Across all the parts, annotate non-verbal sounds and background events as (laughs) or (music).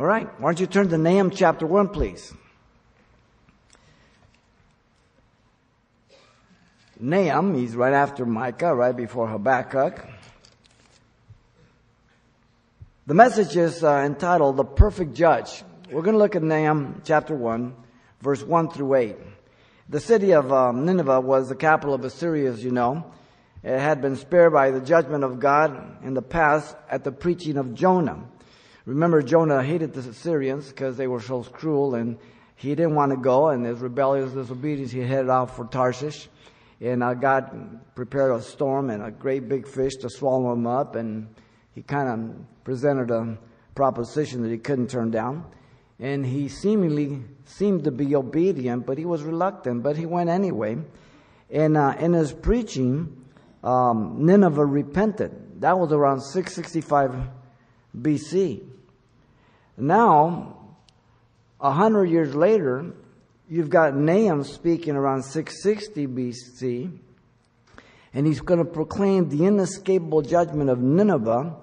All right. Why don't you turn to Nahum chapter 1, please? Nahum, he's right after Micah, right before Habakkuk. The message is uh, entitled The Perfect Judge. We're going to look at Nahum chapter 1, verse 1 through 8. The city of um, Nineveh was the capital of Assyria, as you know. It had been spared by the judgment of God in the past at the preaching of Jonah. Remember, Jonah hated the Assyrians because they were so cruel and he didn't want to go and his rebellious disobedience, he headed off for Tarshish. And uh, God prepared a storm and a great big fish to swallow him up and he kind of presented a proposition that he couldn't turn down. And he seemingly seemed to be obedient, but he was reluctant, but he went anyway. And uh, in his preaching, um, Nineveh repented. That was around 665 BC. Now, a hundred years later, you've got Nahum speaking around 660 BC, and he's going to proclaim the inescapable judgment of Nineveh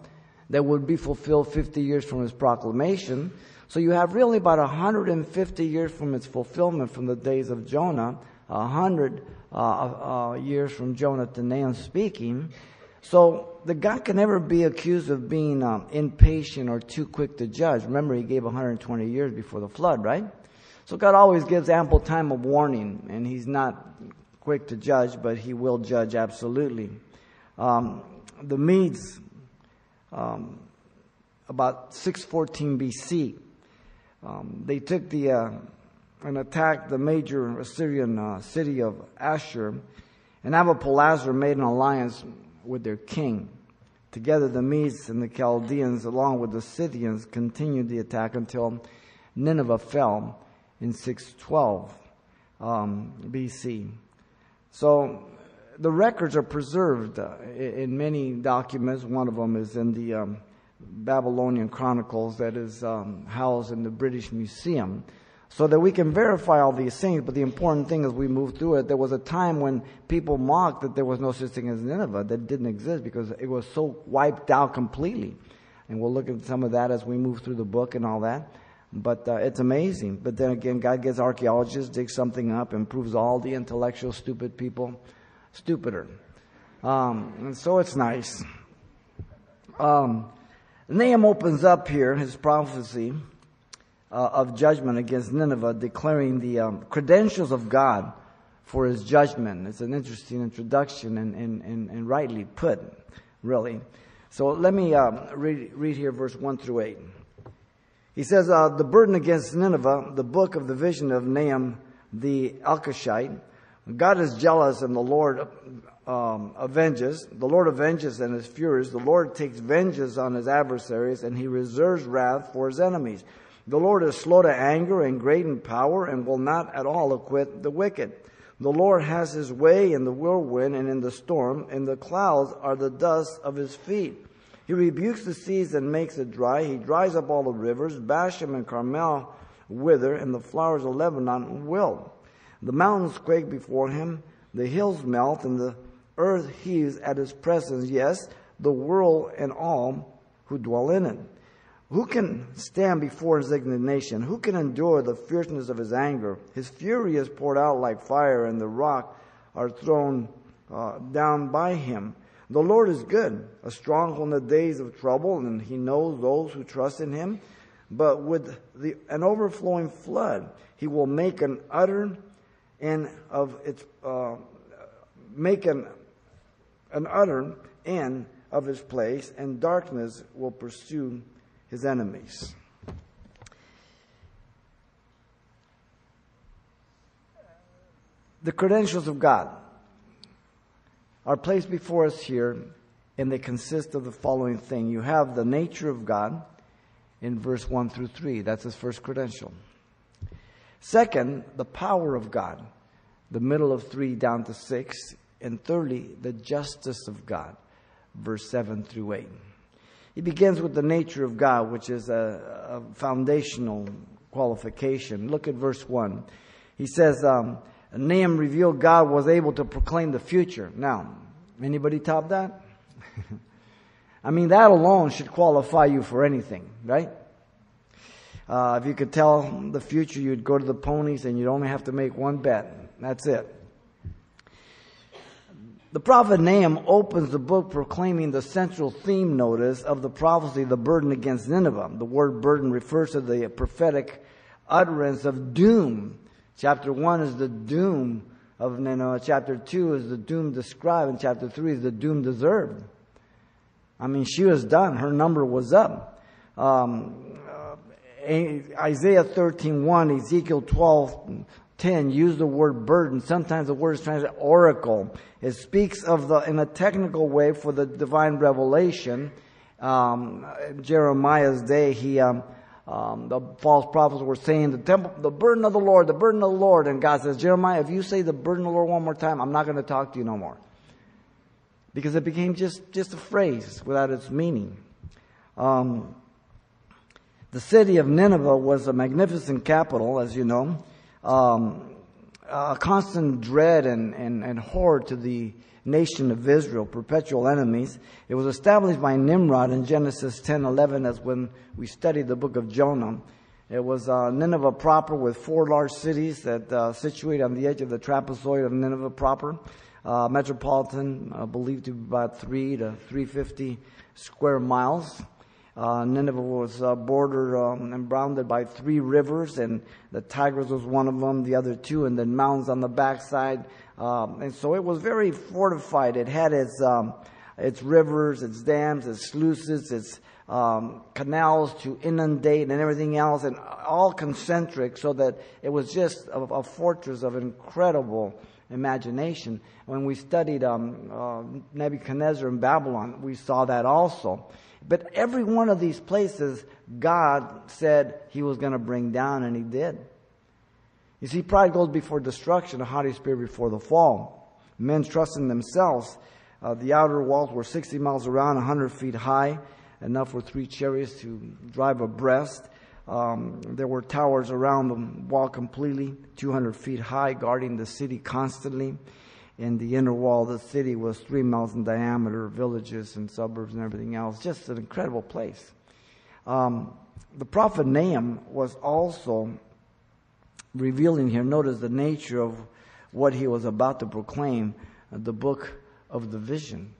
that would be fulfilled 50 years from his proclamation. So you have really about 150 years from its fulfillment from the days of Jonah, 100 uh, uh, years from Jonah to Nahum speaking. So the God can never be accused of being um, impatient or too quick to judge. Remember, he gave 120 years before the flood, right? So God always gives ample time of warning, and he's not quick to judge, but he will judge absolutely. Um, the Medes, um, about 614 BC, um, they took the uh, and attacked the major Assyrian uh, city of Ashur, and Nabopolassar made an alliance with their king. Together, the Medes and the Chaldeans, along with the Scythians, continued the attack until Nineveh fell in 612 um, BC. So the records are preserved uh, in many documents. One of them is in the um, Babylonian Chronicles that is um, housed in the British Museum so that we can verify all these things. But the important thing is we move through it, there was a time when people mocked that there was no such thing as Nineveh, that didn't exist because it was so wiped out completely. And we'll look at some of that as we move through the book and all that. But uh, it's amazing. But then again, God gets archaeologists, digs something up, and proves all the intellectual, stupid people stupider. Um, and so it's nice. Um, Nahum opens up here his prophecy uh, of judgment against Nineveh, declaring the um, credentials of God for his judgment. It's an interesting introduction and, and, and, and rightly put, really. So let me um, read, read here verse 1 through 8. He says, uh, The burden against Nineveh, the book of the vision of Nahum the Elkoshite. God is jealous and the Lord um, avenges. The Lord avenges and is furious. The Lord takes vengeance on his adversaries and he reserves wrath for his enemies. The Lord is slow to anger and great in power and will not at all acquit the wicked. The Lord has his way in the whirlwind and in the storm, and the clouds are the dust of his feet. He rebukes the seas and makes it dry. He dries up all the rivers. Bashan and Carmel wither, and the flowers of Lebanon wilt. The mountains quake before him. The hills melt, and the earth heaves at his presence. Yes, the world and all who dwell in it. Who can stand before his indignation? Who can endure the fierceness of his anger? His fury is poured out like fire, and the rock are thrown uh, down by him. The Lord is good, a stronghold in the days of trouble, and he knows those who trust in him. But with the, an overflowing flood, he will make an utter and of its uh, make an an utter end of his place, and darkness will pursue his enemies. The credentials of God are placed before us here, and they consist of the following thing. You have the nature of God in verse 1 through 3. That's his first credential. Second, the power of God, the middle of 3 down to 6. And thirdly, the justice of God, verse 7 through 8. He begins with the nature of God, which is a, a foundational qualification. Look at verse 1. He says, um, Nahum revealed God was able to proclaim the future. Now, anybody top that? (laughs) I mean, that alone should qualify you for anything, right? Uh, if you could tell the future, you'd go to the ponies and you'd only have to make one bet. That's it. The prophet Nahum opens the book proclaiming the central theme notice of the prophecy, the burden against Nineveh. The word burden refers to the prophetic utterance of doom. Chapter 1 is the doom of Nineveh. Chapter 2 is the doom described, and chapter 3 is the doom deserved. I mean, she was done. Her number was up. Um, Isaiah 13:1, Ezekiel 12:10 use the word burden. Sometimes the word is translated oracle. It speaks of the in a technical way for the divine revelation. Um, Jeremiah's day, he um, um, the false prophets were saying the temple, the burden of the Lord, the burden of the Lord, and God says, Jeremiah, if you say the burden of the Lord one more time, I'm not going to talk to you no more, because it became just just a phrase without its meaning. Um, the city of Nineveh was a magnificent capital, as you know, um, a constant dread and, and, and horror to the nation of Israel, perpetual enemies. It was established by Nimrod in Genesis 10:11, as when we studied the book of Jonah. It was uh, Nineveh proper with four large cities that uh, situate on the edge of the trapezoid of Nineveh proper. Uh, metropolitan, uh, believed to be about three to 350 square miles. Uh, Nineveh was uh, bordered um, and bounded by three rivers, and the Tigris was one of them, the other two, and then mountains on the backside. Um, and so it was very fortified. It had its um, its rivers, its dams, its sluices, its um, canals to inundate, and everything else, and all concentric, so that it was just a, a fortress of incredible imagination. When we studied um, uh, Nebuchadnezzar in Babylon, we saw that also. But every one of these places, God said He was going to bring down, and He did. You see, pride goes before destruction, a haughty spirit before the fall. Men trust in themselves. Uh, the outer walls were 60 miles around, 100 feet high, enough for three chariots to drive abreast. Um, there were towers around the wall completely, 200 feet high, guarding the city constantly and the inner wall of the city was three miles in diameter, villages and suburbs and everything else. Just an incredible place. Um, the prophet Nahum was also revealing here, notice the nature of what he was about to proclaim, the book of the vision.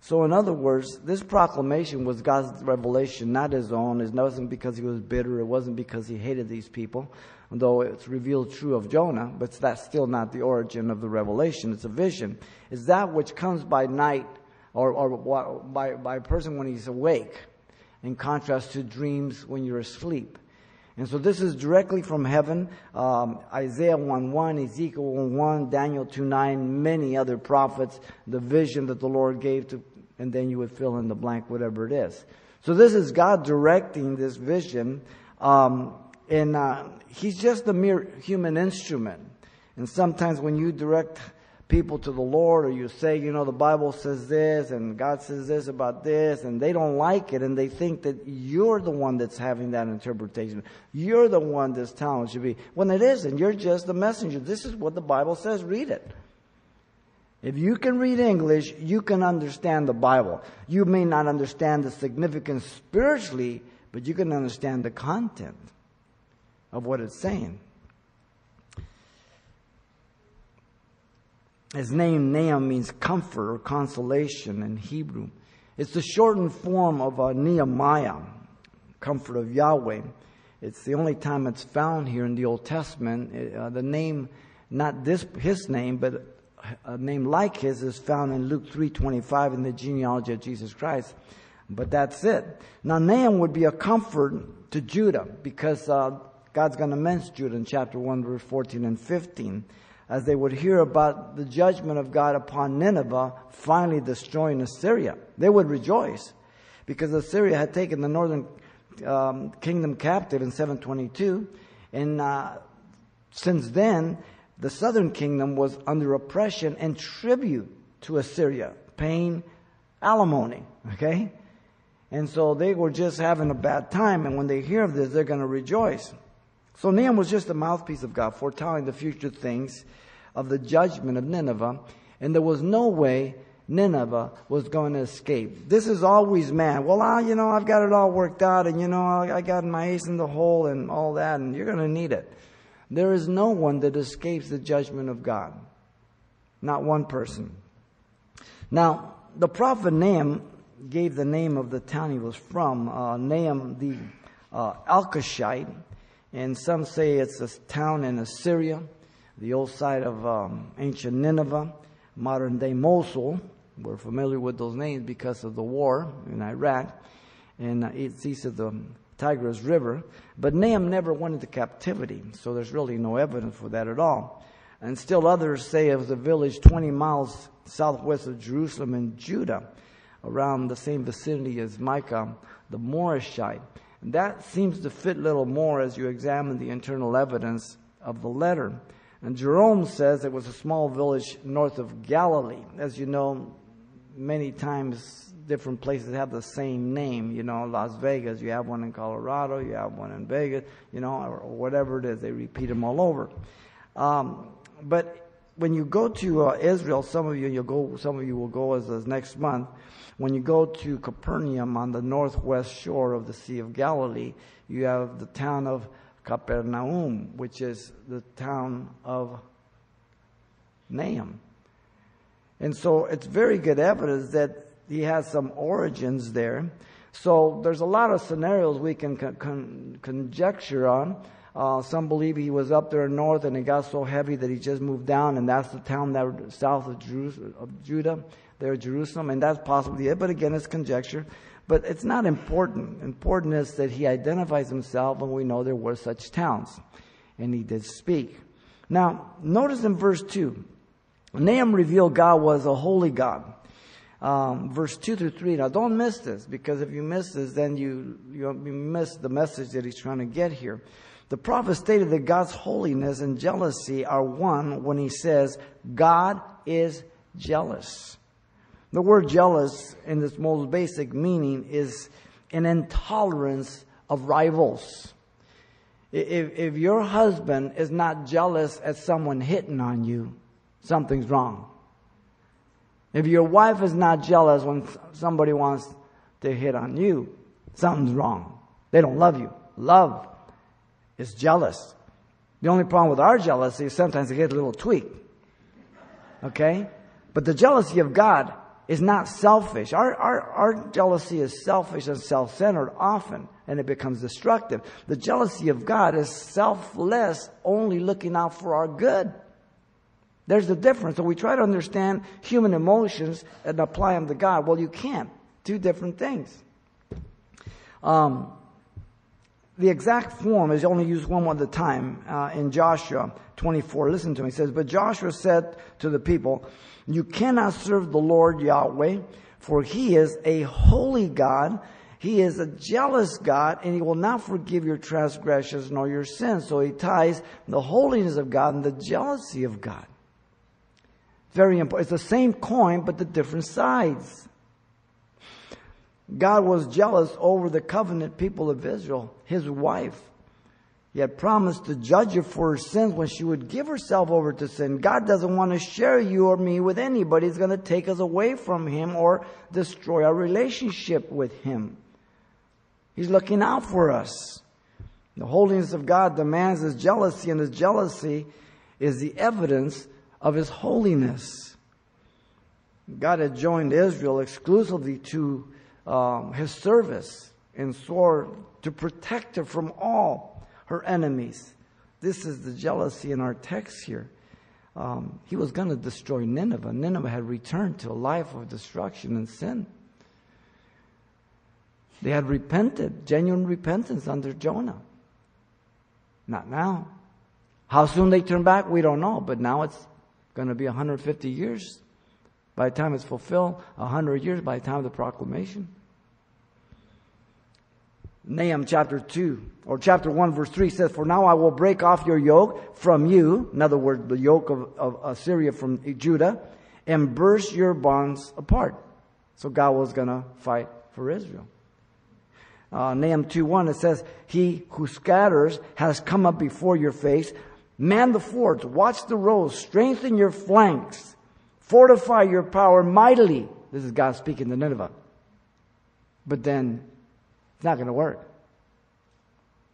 So, in other words, this proclamation was God's revelation, not his own. It wasn't because he was bitter. It wasn't because he hated these people though it's revealed true of Jonah, but that's still not the origin of the revelation. It's a vision. It's that which comes by night or, or by, by a person when he's awake, in contrast to dreams when you're asleep. And so this is directly from heaven. Um, Isaiah 1 1, Ezekiel 1 1, Daniel 2 9, many other prophets, the vision that the Lord gave to, and then you would fill in the blank, whatever it is. So this is God directing this vision. Um, and uh, he's just a mere human instrument. And sometimes when you direct people to the Lord or you say, you know, the Bible says this and God says this about this and they don't like it and they think that you're the one that's having that interpretation. You're the one that's telling should be. When it isn't, you're just the messenger. This is what the Bible says. Read it. If you can read English, you can understand the Bible. You may not understand the significance spiritually, but you can understand the content of what it's saying. His name, Nahum, means comfort or consolation in Hebrew. It's the shortened form of uh, Nehemiah, comfort of Yahweh. It's the only time it's found here in the Old Testament. It, uh, the name, not this his name, but a name like his is found in Luke 3:25 in the genealogy of Jesus Christ. But that's it. Now Nahum would be a comfort to Judah because uh, God's going to mention Judah in chapter 1, verse 14 and 15, as they would hear about the judgment of God upon Nineveh finally destroying Assyria. They would rejoice because Assyria had taken the northern um, kingdom captive in 722. And uh, since then, the southern kingdom was under oppression and tribute to Assyria, paying alimony. Okay? And so they were just having a bad time. And when they hear of this, they're going to rejoice. So Nahum was just a mouthpiece of God, foretelling the future things of the judgment of Nineveh, and there was no way Nineveh was going to escape. This is always man. Well, I, you know, I've got it all worked out and, you know, I got my ace in the hole and all that and you're going to need it. There is no one that escapes the judgment of God. Not one person. Now, the prophet Nahum gave the name of the town he was from, uh, Nahum the uh, Elkoshite, and some say it's a town in Assyria, the old site of um, ancient Nineveh, modern day Mosul. We're familiar with those names because of the war in Iraq, and uh, it's east of the Tigris River. But Nahum never went into captivity, so there's really no evidence for that at all. And still others say it was a village 20 miles southwest of Jerusalem in Judah, around the same vicinity as Micah, the Morashite. That seems to fit little more as you examine the internal evidence of the letter. And Jerome says it was a small village north of Galilee. As you know, many times different places have the same name. You know, Las Vegas, you have one in Colorado, you have one in Vegas, you know, or, whatever it is. They repeat them all over. Um, but when you go to uh, Israel, some of you you'll go, some of you will go as, as next month. When you go to Capernaum on the northwest shore of the Sea of Galilee, you have the town of Capernaum, which is the town of Nahum. And so it's very good evidence that he has some origins there. So there's a lot of scenarios we can con- con- conjecture on. Uh, some believe he was up there north and it got so heavy that he just moved down, and that's the town that south of, Jerusalem, of Judah, there Jerusalem, and that's possibly it. But again, it's conjecture. But it's not important. Important is that he identifies himself, and we know there were such towns, and he did speak. Now, notice in verse two, Nahum revealed God was a holy God. Um, verse 2 through 3. Now, don't miss this, because if you miss this, then you, you miss the message that he's trying to get here. The prophet stated that God's holiness and jealousy are one when he says, God is jealous. The word jealous, in its most basic meaning, is an intolerance of rivals. If, if your husband is not jealous at someone hitting on you, something's wrong. If your wife is not jealous when somebody wants to hit on you, something's wrong. They don't love you. Love is jealous. The only problem with our jealousy is sometimes it gets a little tweaked. Okay? But the jealousy of God is not selfish. Our, our, our jealousy is selfish and self-centered often, and it becomes destructive. The jealousy of God is selfless, only looking out for our good. There's the difference. So we try to understand human emotions and apply them to God. Well, you can't. Two different things. Um, the exact form is only used one a time uh, in Joshua 24. Listen to me. It says, But Joshua said to the people, You cannot serve the Lord Yahweh, for he is a holy God. He is a jealous God, and he will not forgive your transgressions nor your sins. So he ties the holiness of God and the jealousy of God. Very important. It's the same coin, but the different sides. God was jealous over the covenant people of Israel, his wife. He had promised to judge her for her sins when she would give herself over to sin. God doesn't want to share you or me with anybody. He's going to take us away from him or destroy our relationship with him. He's looking out for us. The holiness of God demands his jealousy, and his jealousy is the evidence of his holiness. God had joined Israel exclusively to um, his service and swore to protect her from all her enemies. This is the jealousy in our text here. Um, he was going to destroy Nineveh. Nineveh had returned to a life of destruction and sin. They had repented, genuine repentance under Jonah. Not now. How soon they turn back, we don't know, but now it's going to be 150 years. By the time it's fulfilled, 100 years by the time of the proclamation. Nahum chapter 2 or chapter 1 verse 3 says, For now I will break off your yoke from you, in other words, the yoke of, of Assyria from Judah, and burst your bonds apart. So God was going to fight for Israel. Uh, Nahum 2 1, it says, He who scatters has come up before your face. Man the forts, watch the roads, strengthen your flanks. Fortify your power mightily. This is God speaking to Nineveh. But then it's not going to work.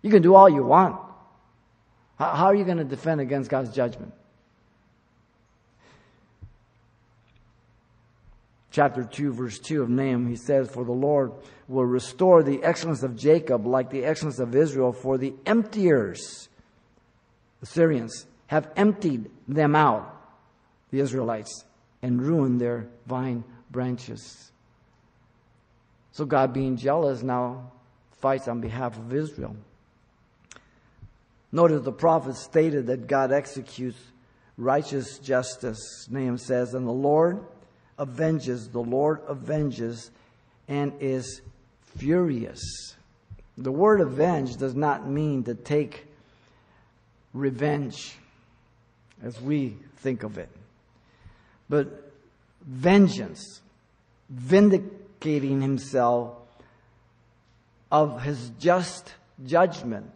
You can do all you want. How are you going to defend against God's judgment? Chapter 2, verse 2 of Nahum, he says, For the Lord will restore the excellence of Jacob like the excellence of Israel, for the emptiers, the Syrians, have emptied them out, the Israelites, and ruined their vine branches. So God, being jealous, now fights on behalf of Israel. Notice the prophet stated that God executes righteous justice. Nahum says, and the Lord avenges, the Lord avenges and is furious. The word avenge does not mean to take revenge as we think of it, but vengeance, himself of his just judgment,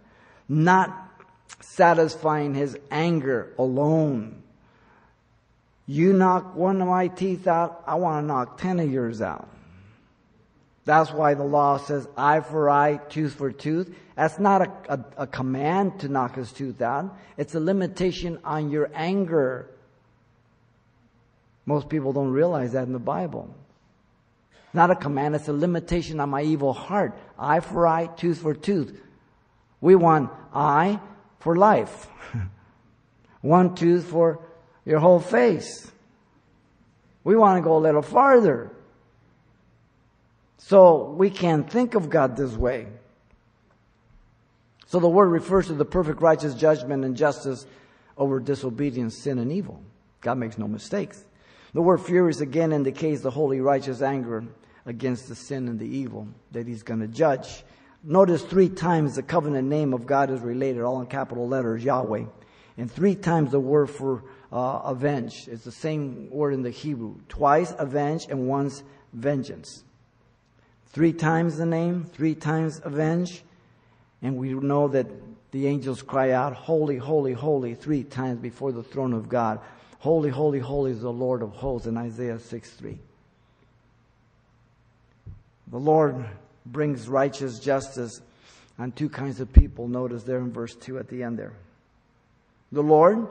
not satisfying his anger alone. You knock one of my teeth out, I want to knock ten of yours out. That's why the law says eye for eye, tooth for tooth. That's not a, a, a, command to knock his tooth out. It's a limitation on your anger. Most people don't realize that in the Bible. Not a command, it's a limitation on my evil heart. Eye for eye, tooth for tooth. We want eye for life. (laughs) One tooth for your whole face. We want to go a little farther. So we can't think of God this way. So the word refers to the perfect righteous judgment and justice over disobedience, sin, and evil. God makes no mistakes. The word furious again indicates the holy righteous anger against the sin and the evil that he's going to judge. Notice three times the covenant name of God is related, all in capital letters, Yahweh. And three times the word for uh, avenge. It's the same word in the Hebrew. Twice avenge and once vengeance. Three times the name, three times avenge. And we know that the angels cry out, Holy, holy, holy, three times before the throne of God. Holy, holy, holy is the Lord of hosts in Isaiah 6 3. The Lord brings righteous justice on two kinds of people. Notice there in verse 2 at the end there. The Lord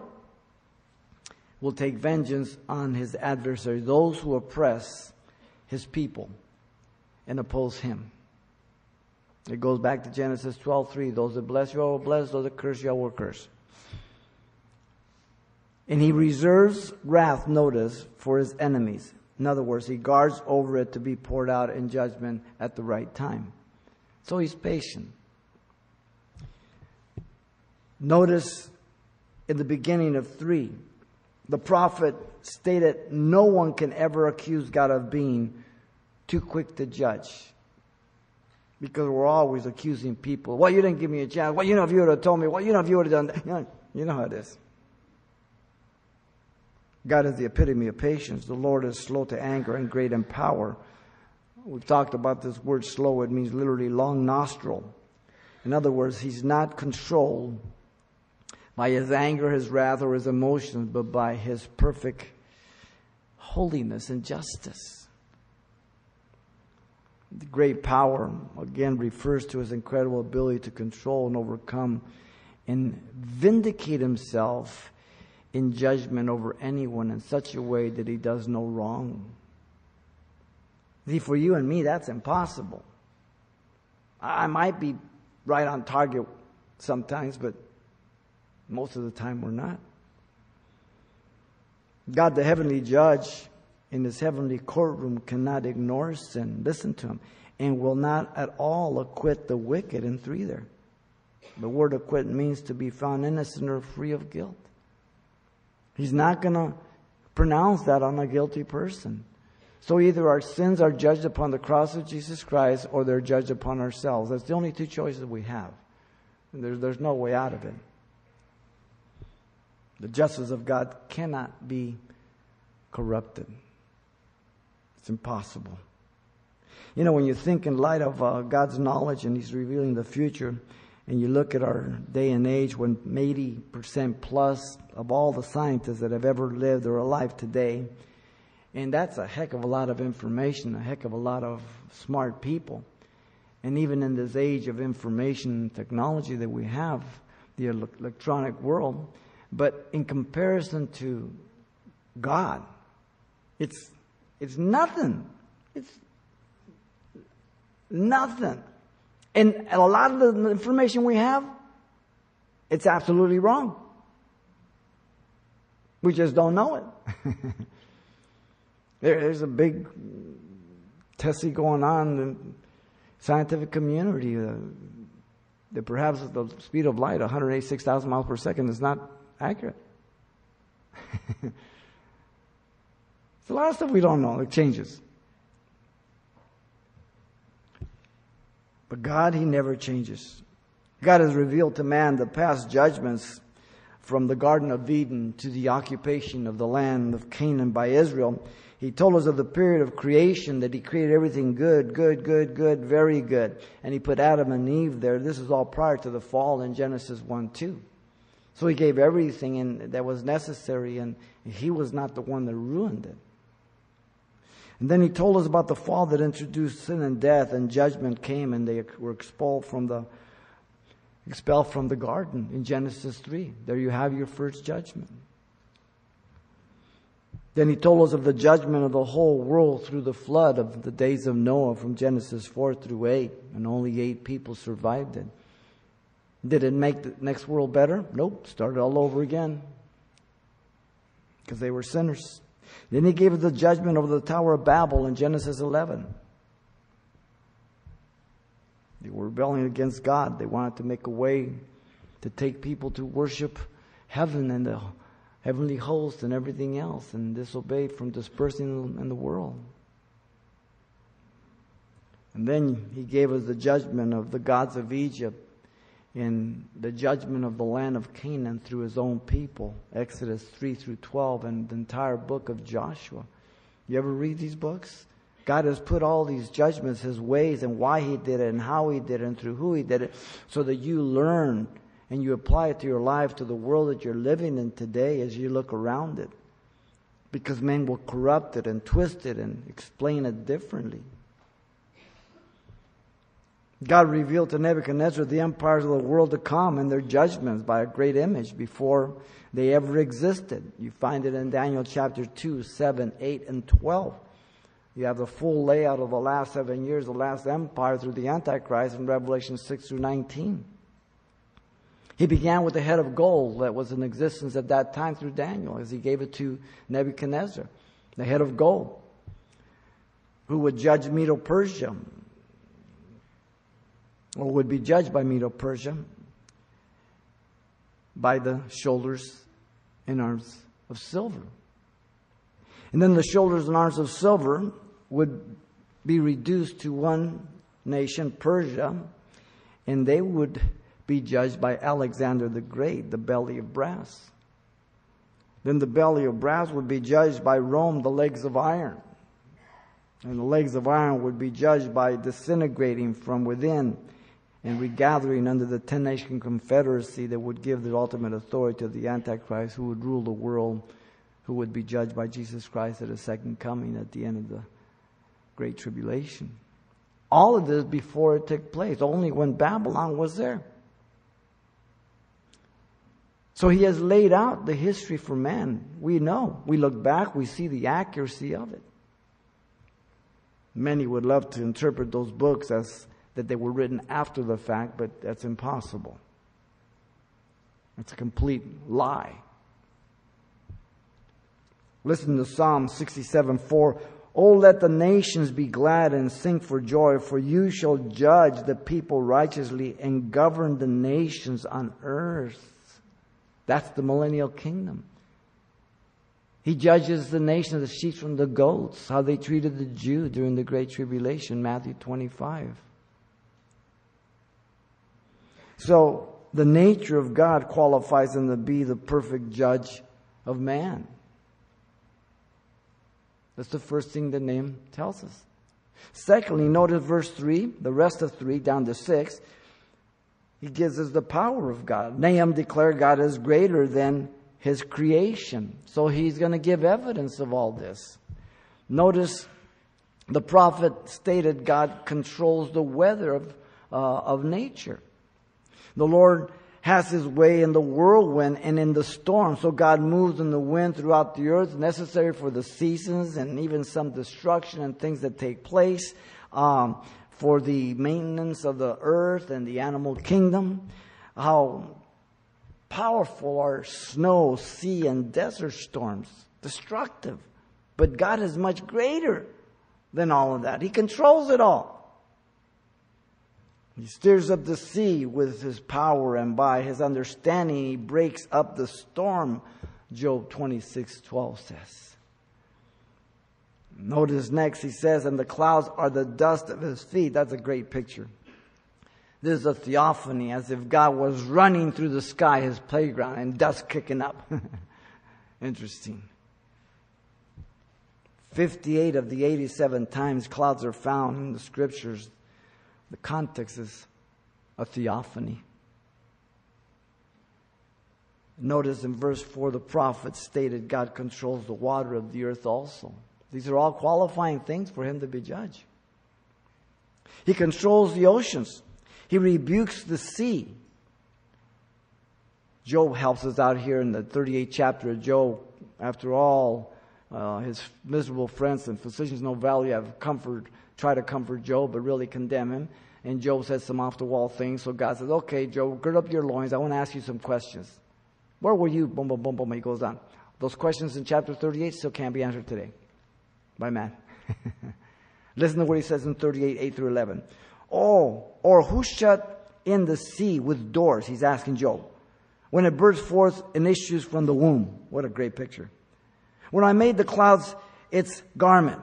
will take vengeance on his adversaries, those who oppress his people and oppose him. It goes back to Genesis 12:3. Those that bless you will bless, those that curse you will curse. And he reserves wrath, notice, for his enemies. In other words, he guards over it to be poured out in judgment at the right time. So he's patient. Notice in the beginning of 3, the prophet stated no one can ever accuse God of being too quick to judge. Because we're always accusing people. Well, you didn't give me a chance. Well, you know, if you would have told me. Well, you know, if you would have done that. You know, you know how it is. God is the epitome of patience. The Lord is slow to anger and great in power. We've talked about this word slow. It means literally long nostril. In other words, he's not controlled by his anger, his wrath, or his emotions, but by his perfect holiness and justice. The great power, again, refers to his incredible ability to control and overcome and vindicate himself in judgment over anyone in such a way that he does no wrong. See, for you and me, that's impossible. I might be right on target sometimes, but most of the time we're not. God, the heavenly judge, in his heavenly courtroom, cannot ignore sin. Listen to him. And will not at all acquit the wicked in three there. The word acquit means to be found innocent or free of guilt. He's not going to pronounce that on a guilty person. So either our sins are judged upon the cross of Jesus Christ or they're judged upon ourselves. That's the only two choices we have. There's, there's no way out of it. The justice of God cannot be corrupted. It's impossible. You know, when you think in light of uh, God's knowledge and He's revealing the future, and you look at our day and age when 80% plus of all the scientists that have ever lived are alive today, And that's a heck of a lot of information, a heck of a lot of smart people. And even in this age of information technology that we have, the electronic world, but in comparison to God, it's, it's nothing. It's nothing. And a lot of the information we have, it's absolutely wrong. We just don't know it. (laughs) there, there's a big testing going on in the scientific community uh, that perhaps the speed of light, 186,000 miles per second, is not accurate. (laughs) There's a lot of stuff we don't know. It changes. But God, He never changes. God has revealed to man the past judgments from the Garden of Eden to the occupation of the land of Canaan by Israel. He told us of the period of creation that He created everything good, good, good, good, very good. And He put Adam and Eve there. This is all prior to the fall in Genesis 1 2. So he gave everything in, that was necessary, and he was not the one that ruined it. And then he told us about the fall that introduced sin and death, and judgment came, and they were expelled from the expelled from the garden in Genesis three. There you have your first judgment. Then he told us of the judgment of the whole world through the flood of the days of Noah from Genesis 4 through 8, and only eight people survived it. Did it make the next world better? Nope. Started all over again. Because they were sinners. Then he gave us the judgment over the Tower of Babel in Genesis 11. They were rebelling against God. They wanted to make a way to take people to worship heaven and the heavenly host and everything else and disobeyed from dispersing in the world. And then he gave us the judgment of the gods of Egypt in the judgment of the land of Canaan through his own people, Exodus 3 through 12, and the entire book of Joshua. You ever read these books? God has put all these judgments, his ways, and why he did it, and how he did it, and through who he did it, so that you learn and you apply it to your life, to the world that you're living in today as you look around it. Because men will corrupt it and twist it and explain it differently. God revealed to Nebuchadnezzar the empires of the world to come and their judgments by a great image before they ever existed. You find it in Daniel chapter 2, 7, 8, and 12. You have the full layout of the last seven years, the last empire through the Antichrist in Revelation 6 through 19. He began with the head of gold that was in existence at that time through Daniel as he gave it to Nebuchadnezzar, the head of gold, who would judge Medo Persia or would be judged by Medo Persia by the shoulders and arms of silver. And then the shoulders and arms of silver would be reduced to one nation, Persia, and they would be judged by Alexander the Great, the belly of brass. Then the belly of brass would be judged by Rome, the legs of iron. And the legs of iron would be judged by disintegrating from within and regathering under the ten nation confederacy that would give the ultimate authority to the Antichrist who would rule the world, who would be judged by Jesus Christ at his second coming at the end of the Great Tribulation. All of this before it took place, only when Babylon was there. So he has laid out the history for man. We know. We look back, we see the accuracy of it. Many would love to interpret those books as that they were written after the fact, but that's impossible. It's a complete lie. Listen to Psalm 67 4. Oh, let the nations be glad and sing for joy, for you shall judge the people righteously and govern the nations on earth. That's the millennial kingdom. He judges the nation of the sheep from the goats, how they treated the Jew during the Great Tribulation, Matthew 25. So the nature of God qualifies him to be the perfect judge of man. That's the first thing the name tells us. Secondly, notice verse 3, the rest of 3 down to 6. He gives us the power of God. Nahum declared God is greater than his creation. So he's going to give evidence of all this. Notice the prophet stated God controls the weather of, uh, of nature. The Lord has his way in the whirlwind and in the storm. So God moves in the wind throughout the earth, necessary for the seasons and even some destruction and things that take place um, for the maintenance of the earth and the animal kingdom. How powerful are snow, sea, and desert storms. Destructive. But God is much greater than all of that. He controls it all. He stirs up the sea with his power, and by his understanding, he breaks up the storm, Job 26 12 says. Notice next, he says, and the clouds are the dust of his feet. That's a great picture. This is a theophany, as if God was running through the sky, his playground, and dust kicking up. (laughs) Interesting. 58 of the 87 times clouds are found in the scriptures the context is a theophany. Notice in verse 4, the prophet stated God controls the water of the earth also. These are all qualifying things for him to be judge. He controls the oceans. He rebukes the sea. Job helps us out here in the 38th chapter of Job. After all, uh, his miserable friends and physicians no value have comfort try to comfort Job, but really condemn him. And Job says some off the wall things. So God says, Okay, Job, gird up your loins. I want to ask you some questions. Where were you? Boom, boom, boom, boom. He goes on. Those questions in chapter 38 still can't be answered today by man. (laughs) Listen to what he says in 38, 8 through 11. Oh, or who shut in the sea with doors? He's asking Job. When it bursts forth and issues from the womb. What a great picture. When I made the clouds its garment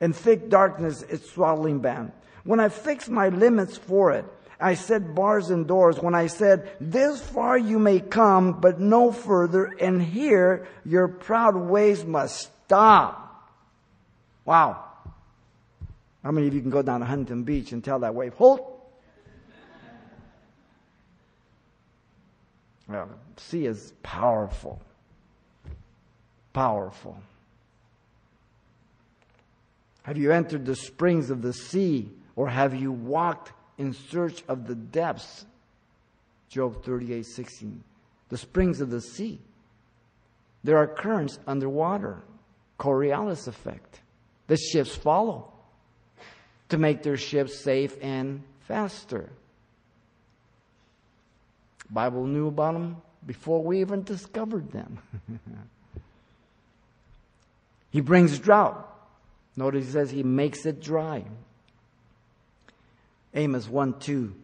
and thick darkness its swaddling band. When I fixed my limits for it, I set bars and doors. When I said, this far you may come, but no further, and here your proud ways must stop. Wow. How many of you can go down to Huntington Beach and tell that wave, halt? Well, sea is powerful. Powerful. Have you entered the springs of the sea, or have you walked in search of the depths? Job 38 16. The springs of the sea. There are currents underwater. Coriolis effect. The ships follow to make their ships safe and faster. Bible knew about them before we even discovered them. (laughs) he brings drought. Notice he says he makes it dry. Amos 1 2.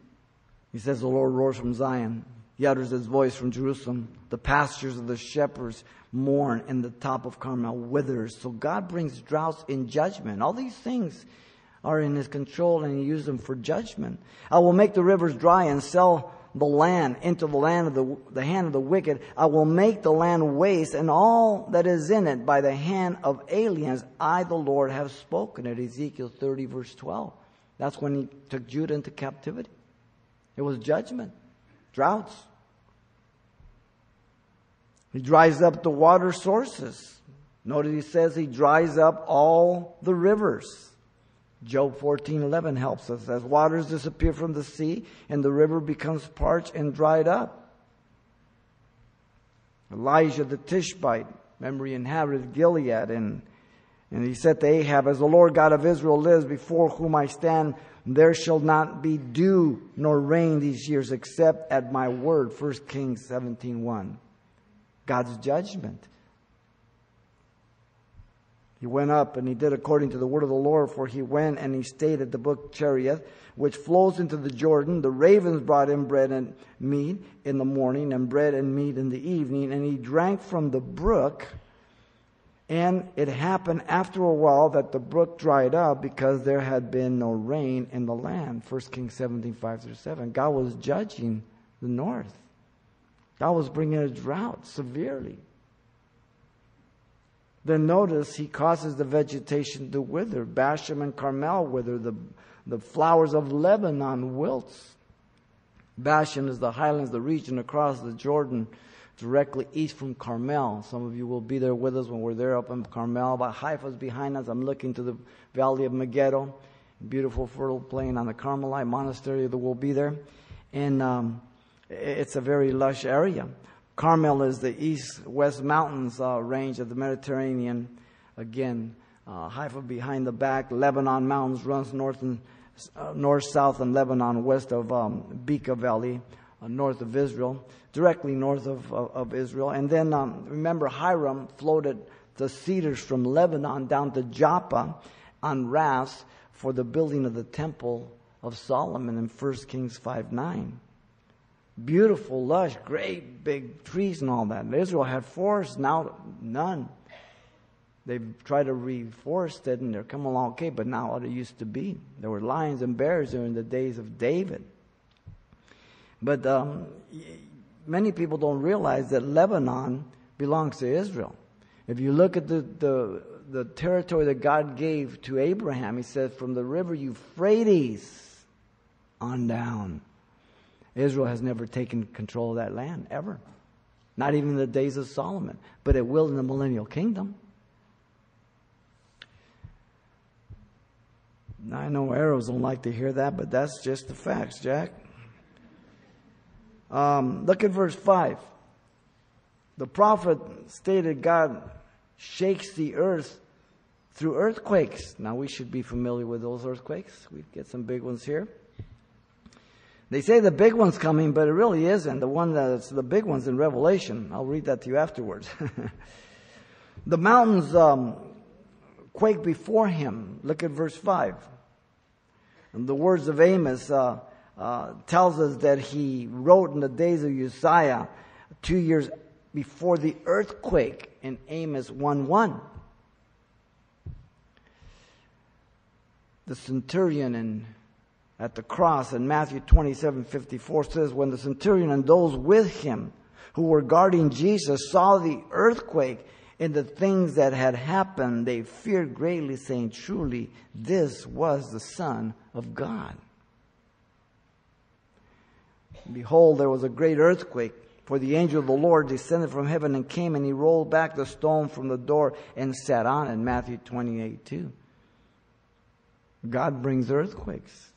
He says, The Lord roars from Zion. He utters his voice from Jerusalem. The pastures of the shepherds mourn, and the top of Carmel withers. So God brings droughts in judgment. All these things are in his control, and he uses them for judgment. I will make the rivers dry and sell the land into the land of the, the hand of the wicked. I will make the land waste and all that is in it by the hand of aliens. I, the Lord, have spoken at Ezekiel 30 verse 12. That's when he took Judah into captivity. It was judgment, droughts. He dries up the water sources. Notice he says he dries up all the rivers. Job 14:11 helps us as waters disappear from the sea and the river becomes parched and dried up. Elijah the Tishbite, memory inhabited Gilead and and he said to Ahab, As the Lord God of Israel lives, before whom I stand, there shall not be dew nor rain these years except at my word. 1 Kings 17.1. God's judgment. He went up and he did according to the word of the Lord, for he went and he stayed at the brook Cherith, which flows into the Jordan. The ravens brought him bread and meat in the morning, and bread and meat in the evening, and he drank from the brook. And it happened after a while that the brook dried up because there had been no rain in the land. 1 Kings 17, 5 through 7. God was judging the north. God was bringing a drought severely. Then notice he causes the vegetation to wither. Bashan and Carmel wither. The, the flowers of Lebanon wilts. Bashan is the highlands, the region across the Jordan directly east from Carmel. Some of you will be there with us when we're there up in Carmel. But Haifa's behind us. I'm looking to the valley of Megiddo. Beautiful fertile plain on the Carmelite monastery that will be there. And um, it's a very lush area. Carmel is the east-west mountains uh, range of the Mediterranean. Again, uh, Haifa behind the back. Lebanon mountains runs north and uh, north, south, and Lebanon west of um, Bekaa Valley, uh, north of Israel, directly north of, of, of Israel. And then um, remember, Hiram floated the cedars from Lebanon down to Joppa on rafts for the building of the temple of Solomon in 1 Kings 5 9. Beautiful, lush, great big trees and all that. Israel had forests, now none. They've tried to reforest it and they're coming along okay, but not what it used to be. There were lions and bears in the days of David. But um, many people don't realize that Lebanon belongs to Israel. If you look at the, the, the territory that God gave to Abraham, he said, from the river Euphrates on down. Israel has never taken control of that land, ever. Not even in the days of Solomon. But it will in the millennial kingdom. I know Arabs don't like to hear that, but that's just the facts, Jack. Um, look at verse 5. The prophet stated God shakes the earth through earthquakes. Now, we should be familiar with those earthquakes. We get some big ones here. They say the big one's coming, but it really isn't. The one that's the big one's in Revelation. I'll read that to you afterwards. (laughs) the mountains um, quake before him. Look at verse 5. And the words of Amos uh, uh, tells us that he wrote in the days of Uzziah, two years before the earthquake in Amos 1 1. The centurion in, at the cross in Matthew 27 54 says, When the centurion and those with him who were guarding Jesus saw the earthquake and the things that had happened, they feared greatly, saying, Truly, this was the Son of God. Behold, there was a great earthquake, for the angel of the Lord descended from heaven and came, and he rolled back the stone from the door and sat on it. Matthew 28 2. God brings earthquakes.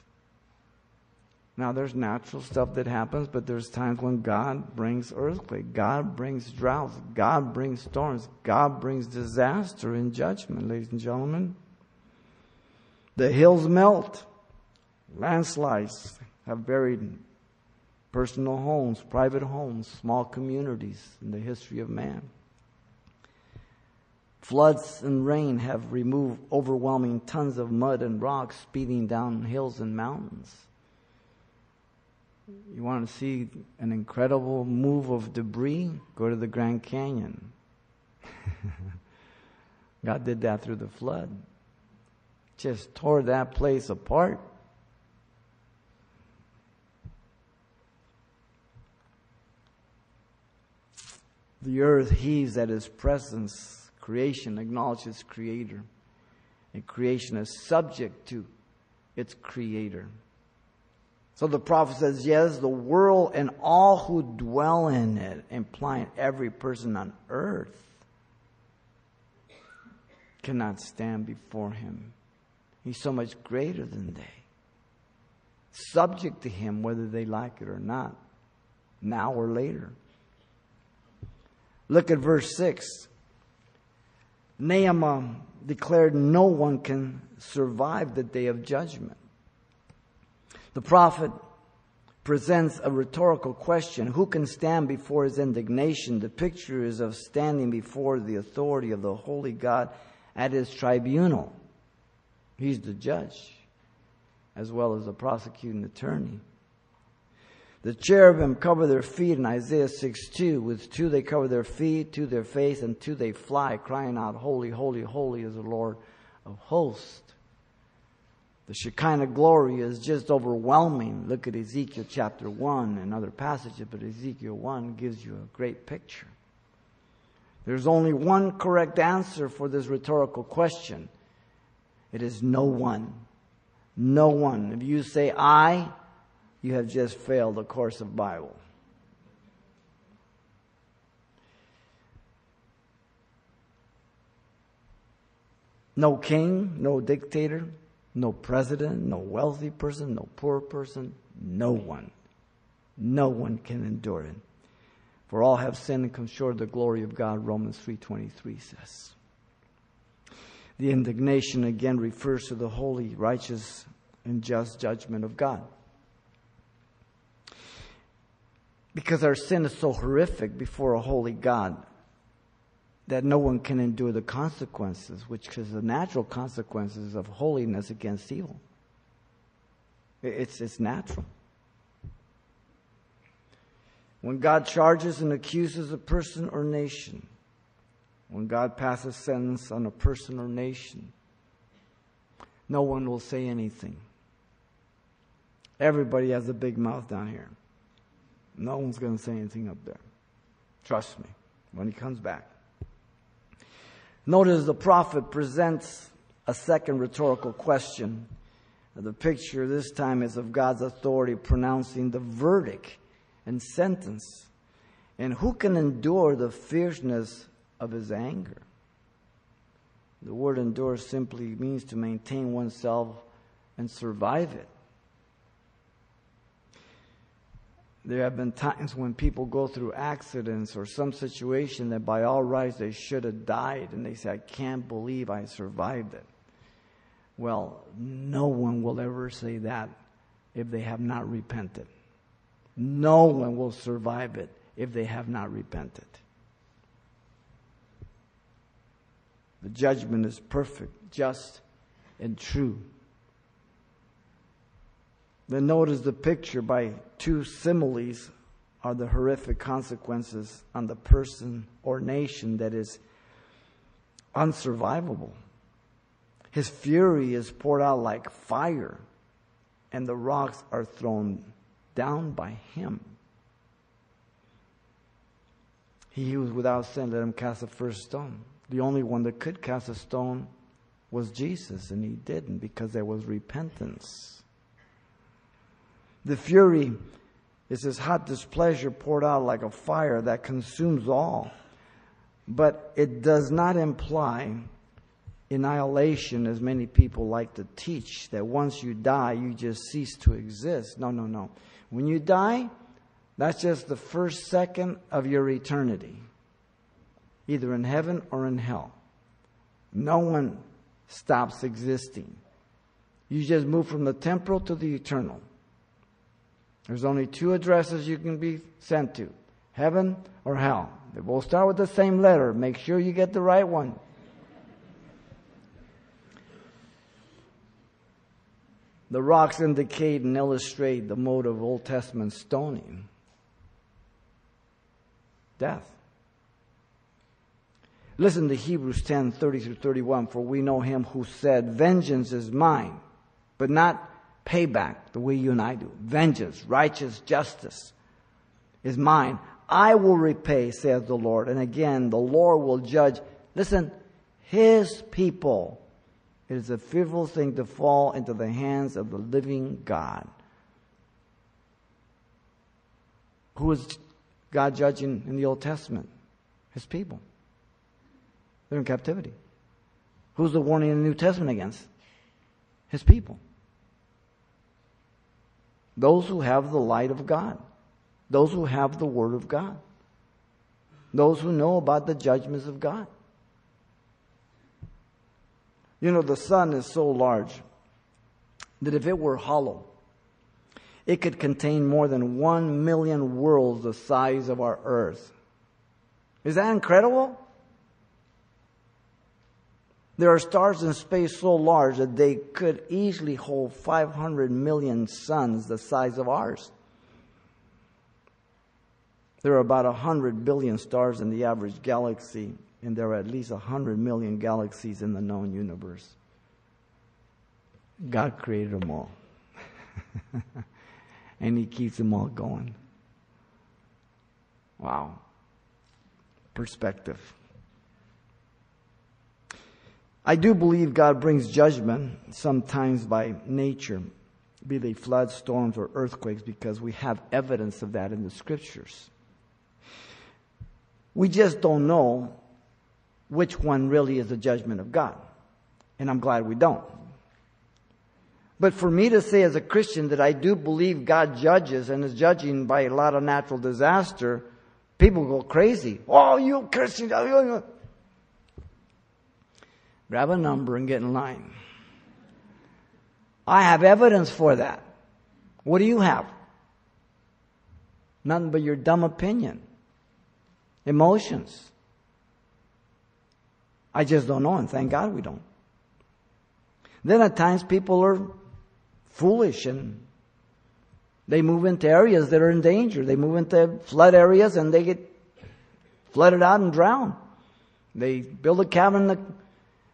Now, there's natural stuff that happens, but there's times when God brings earthquake. God brings droughts. God brings storms. God brings disaster and judgment, ladies and gentlemen. The hills melt. Landslides have buried personal homes, private homes, small communities in the history of man. Floods and rain have removed overwhelming tons of mud and rocks speeding down hills and mountains. You want to see an incredible move of debris? Go to the Grand Canyon. (laughs) God did that through the flood. Just tore that place apart. The earth heaves at his presence. Creation acknowledges creator. And creation is subject to its creator. So the prophet says, yes, the world and all who dwell in it, implying every person on earth, cannot stand before him. He's so much greater than they. Subject to him whether they like it or not, now or later. Look at verse 6. Nahum declared no one can survive the day of judgment. The prophet presents a rhetorical question Who can stand before his indignation? The picture is of standing before the authority of the holy God at his tribunal. He's the judge, as well as the prosecuting attorney. The cherubim cover their feet in Isaiah 6 2. With two they cover their feet, two their face, and two they fly, crying out, Holy, holy, holy is the Lord of hosts. The Shekinah glory is just overwhelming. Look at Ezekiel chapter 1 and other passages, but Ezekiel 1 gives you a great picture. There's only one correct answer for this rhetorical question. It is no one. No one. If you say I, you have just failed the course of Bible. No king, no dictator, no president, no wealthy person, no poor person, no one. No one can endure it. For all have sinned and come short of the glory of God, Romans 3.23 says. The indignation again refers to the holy, righteous, and just judgment of God. Because our sin is so horrific before a holy God that no one can endure the consequences, which is the natural consequences of holiness against evil. It's, it's natural. When God charges and accuses a person or nation, when God passes sentence on a person or nation, no one will say anything. Everybody has a big mouth down here. No one's going to say anything up there. Trust me, when he comes back. Notice the prophet presents a second rhetorical question. The picture this time is of God's authority pronouncing the verdict and sentence. And who can endure the fierceness of his anger? The word endure simply means to maintain oneself and survive it. There have been times when people go through accidents or some situation that by all rights they should have died, and they say, I can't believe I survived it. Well, no one will ever say that if they have not repented. No one will survive it if they have not repented. The judgment is perfect, just, and true. Then notice the picture by two similes are the horrific consequences on the person or nation that is unsurvivable. His fury is poured out like fire, and the rocks are thrown down by him. He who was without sin, let him cast the first stone. The only one that could cast a stone was Jesus, and he didn't because there was repentance. The fury is his hot displeasure poured out like a fire that consumes all. But it does not imply annihilation, as many people like to teach, that once you die, you just cease to exist. No, no, no. When you die, that's just the first second of your eternity, either in heaven or in hell. No one stops existing. You just move from the temporal to the eternal. There's only two addresses you can be sent to heaven or hell. They both start with the same letter. Make sure you get the right one. The rocks indicate and illustrate the mode of Old Testament stoning death. Listen to Hebrews 10 30 through 31. For we know him who said, Vengeance is mine, but not payback the way you and I do. Vengeance, righteous justice is mine. I will repay, says the Lord. And again, the Lord will judge. Listen, his people. It is a fearful thing to fall into the hands of the living God. Who is God judging in the Old Testament? His people. They're in captivity. Who's the warning in the New Testament against? His people. Those who have the light of God. Those who have the Word of God. Those who know about the judgments of God. You know, the sun is so large that if it were hollow, it could contain more than one million worlds the size of our earth. Is that incredible? There are stars in space so large that they could easily hold 500 million suns the size of ours. There are about 100 billion stars in the average galaxy, and there are at least 100 million galaxies in the known universe. God created them all. (laughs) and He keeps them all going. Wow. Perspective. I do believe God brings judgment sometimes by nature, be they floods, storms, or earthquakes, because we have evidence of that in the scriptures. We just don't know which one really is the judgment of God. And I'm glad we don't. But for me to say as a Christian that I do believe God judges and is judging by a lot of natural disaster, people go crazy. Oh, you Christian. Oh, Grab a number and get in line. I have evidence for that. What do you have? Nothing but your dumb opinion. Emotions. I just don't know, and thank God we don't. Then at times people are foolish and they move into areas that are in danger. They move into flood areas and they get flooded out and drown. They build a cabin in the,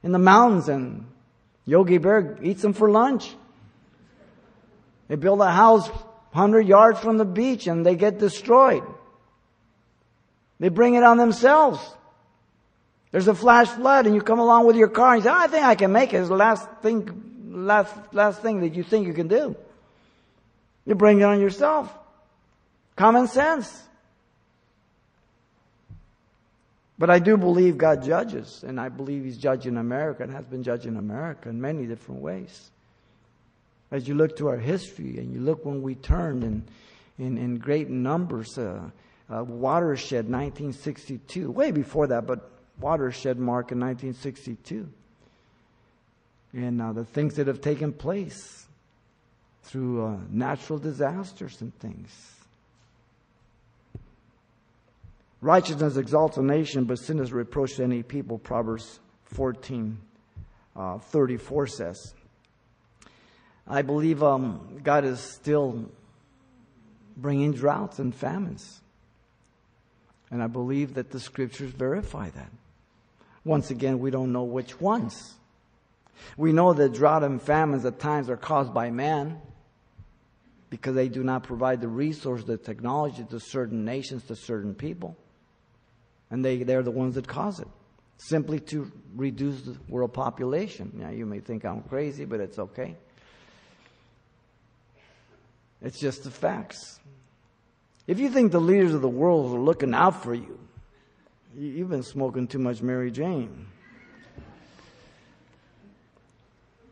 in the mountains and Yogi Bear eats them for lunch. They build a house 100 yards from the beach and they get destroyed. They bring it on themselves. There's a flash flood and you come along with your car and you say, oh, I think I can make it. It's the last thing, last, last thing that you think you can do. You bring it on yourself. Common sense. But I do believe God judges, and I believe He's judging America and has been judging America in many different ways. As you look to our history and you look when we turned in, in, in great numbers, uh, uh, watershed 1962, way before that, but watershed mark in 1962. And uh, the things that have taken place through uh, natural disasters and things. Righteousness exalts a nation, but sin is reproach to any people, Proverbs 14 uh, 34 says. I believe um, God is still bringing droughts and famines. And I believe that the scriptures verify that. Once again, we don't know which ones. We know that drought and famines at times are caused by man because they do not provide the resource, the technology to certain nations, to certain people. And they, they're the ones that cause it. Simply to reduce the world population. Now, you may think I'm crazy, but it's okay. It's just the facts. If you think the leaders of the world are looking out for you, you've been smoking too much Mary Jane.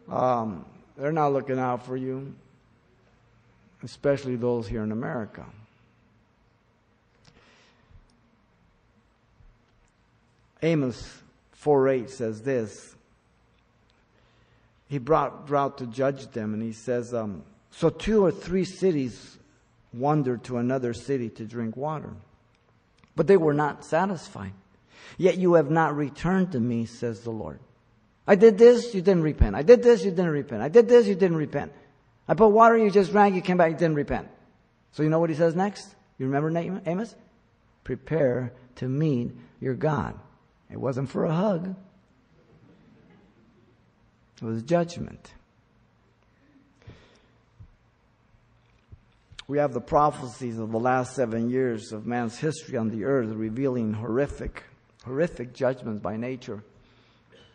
Um, they're not looking out for you, especially those here in America. Amos 4 8 says this. He brought drought to judge them, and he says, um, So two or three cities wandered to another city to drink water. But they were not satisfied. Yet you have not returned to me, says the Lord. I did this, you didn't repent. I did this, you didn't repent. I did this, you didn't repent. I put water, you just drank, you came back, you didn't repent. So you know what he says next? You remember Amos? Prepare to meet your God. It wasn't for a hug. It was judgment. We have the prophecies of the last seven years of man's history on the earth revealing horrific, horrific judgments by nature.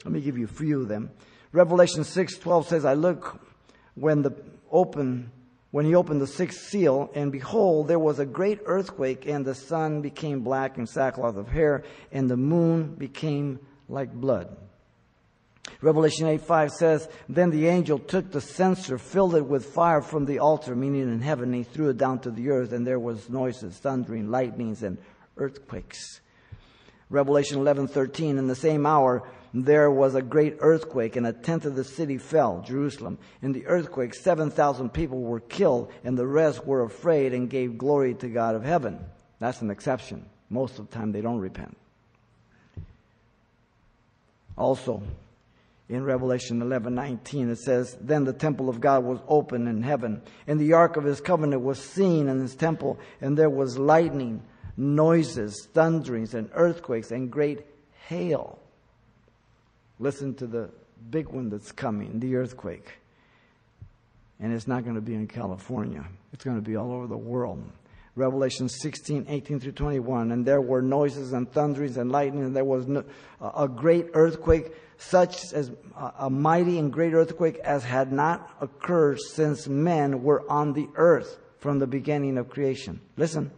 Let me give you a few of them. Revelation 6:12 says, "I look when the open when he opened the sixth seal, and behold, there was a great earthquake, and the sun became black and sackcloth of hair, and the moon became like blood." Revelation 8 5 says, Then the angel took the censer, filled it with fire from the altar, meaning in heaven, and he threw it down to the earth, and there was noises, thundering, lightnings, and earthquakes. Revelation 11 13, in the same hour, there was a great earthquake, and a tenth of the city fell, Jerusalem. In the earthquake, 7,000 people were killed, and the rest were afraid and gave glory to God of heaven. That's an exception. Most of the time, they don't repent. Also, in Revelation 11 19, it says, Then the temple of God was open in heaven, and the ark of his covenant was seen in his temple, and there was lightning, noises, thunderings, and earthquakes, and great hail. Listen to the big one that's coming, the earthquake. And it's not going to be in California, it's going to be all over the world. Revelation 16, 18 through 21. And there were noises and thunderings and lightning, and there was no, a great earthquake such as a mighty and great earthquake as had not occurred since men were on the earth from the beginning of creation. Listen.